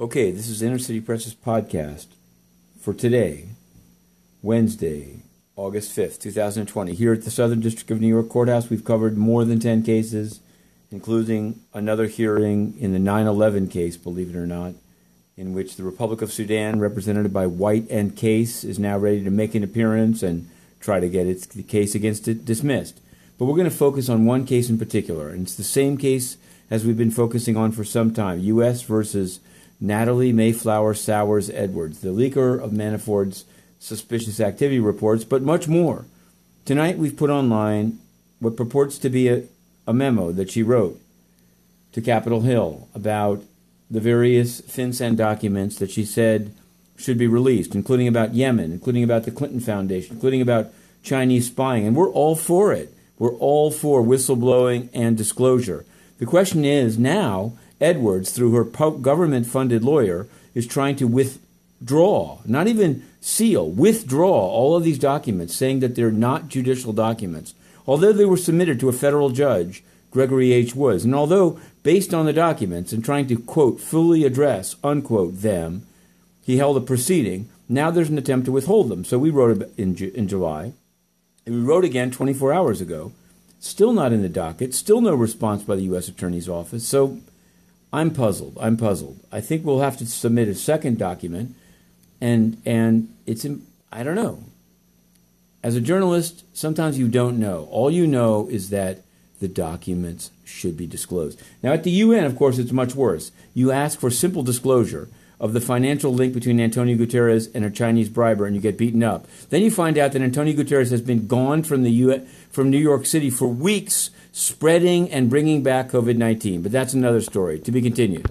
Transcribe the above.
Okay, this is Inner City Press's podcast for today, Wednesday, August 5th, 2020. Here at the Southern District of New York Courthouse, we've covered more than 10 cases, including another hearing in the 9 11 case, believe it or not, in which the Republic of Sudan, represented by White and Case, is now ready to make an appearance and try to get its case against it dismissed. But we're going to focus on one case in particular, and it's the same case as we've been focusing on for some time U.S. versus Natalie Mayflower Sours Edwards, the leaker of Manafort's suspicious activity reports, but much more. Tonight we've put online what purports to be a, a memo that she wrote to Capitol Hill about the various FinCEN documents that she said should be released, including about Yemen, including about the Clinton Foundation, including about Chinese spying. And we're all for it. We're all for whistleblowing and disclosure. The question is now Edwards, through her government funded lawyer, is trying to withdraw, not even seal, withdraw all of these documents, saying that they're not judicial documents, although they were submitted to a federal judge, Gregory H. Woods. And although, based on the documents and trying to, quote, fully address, unquote, them, he held a proceeding, now there's an attempt to withhold them. So we wrote in, in July. And we wrote again 24 hours ago. Still not in the docket, still no response by the U.S. Attorney's Office. So I'm puzzled. I'm puzzled. I think we'll have to submit a second document, and and it's in, I don't know. As a journalist, sometimes you don't know. All you know is that the documents should be disclosed. Now, at the UN, of course, it's much worse. You ask for simple disclosure of the financial link between Antonio Guterres and a Chinese briber, and you get beaten up. Then you find out that Antonio Guterres has been gone from the UN, from New York City for weeks spreading and bringing back COVID 19. But that's another story to be continued.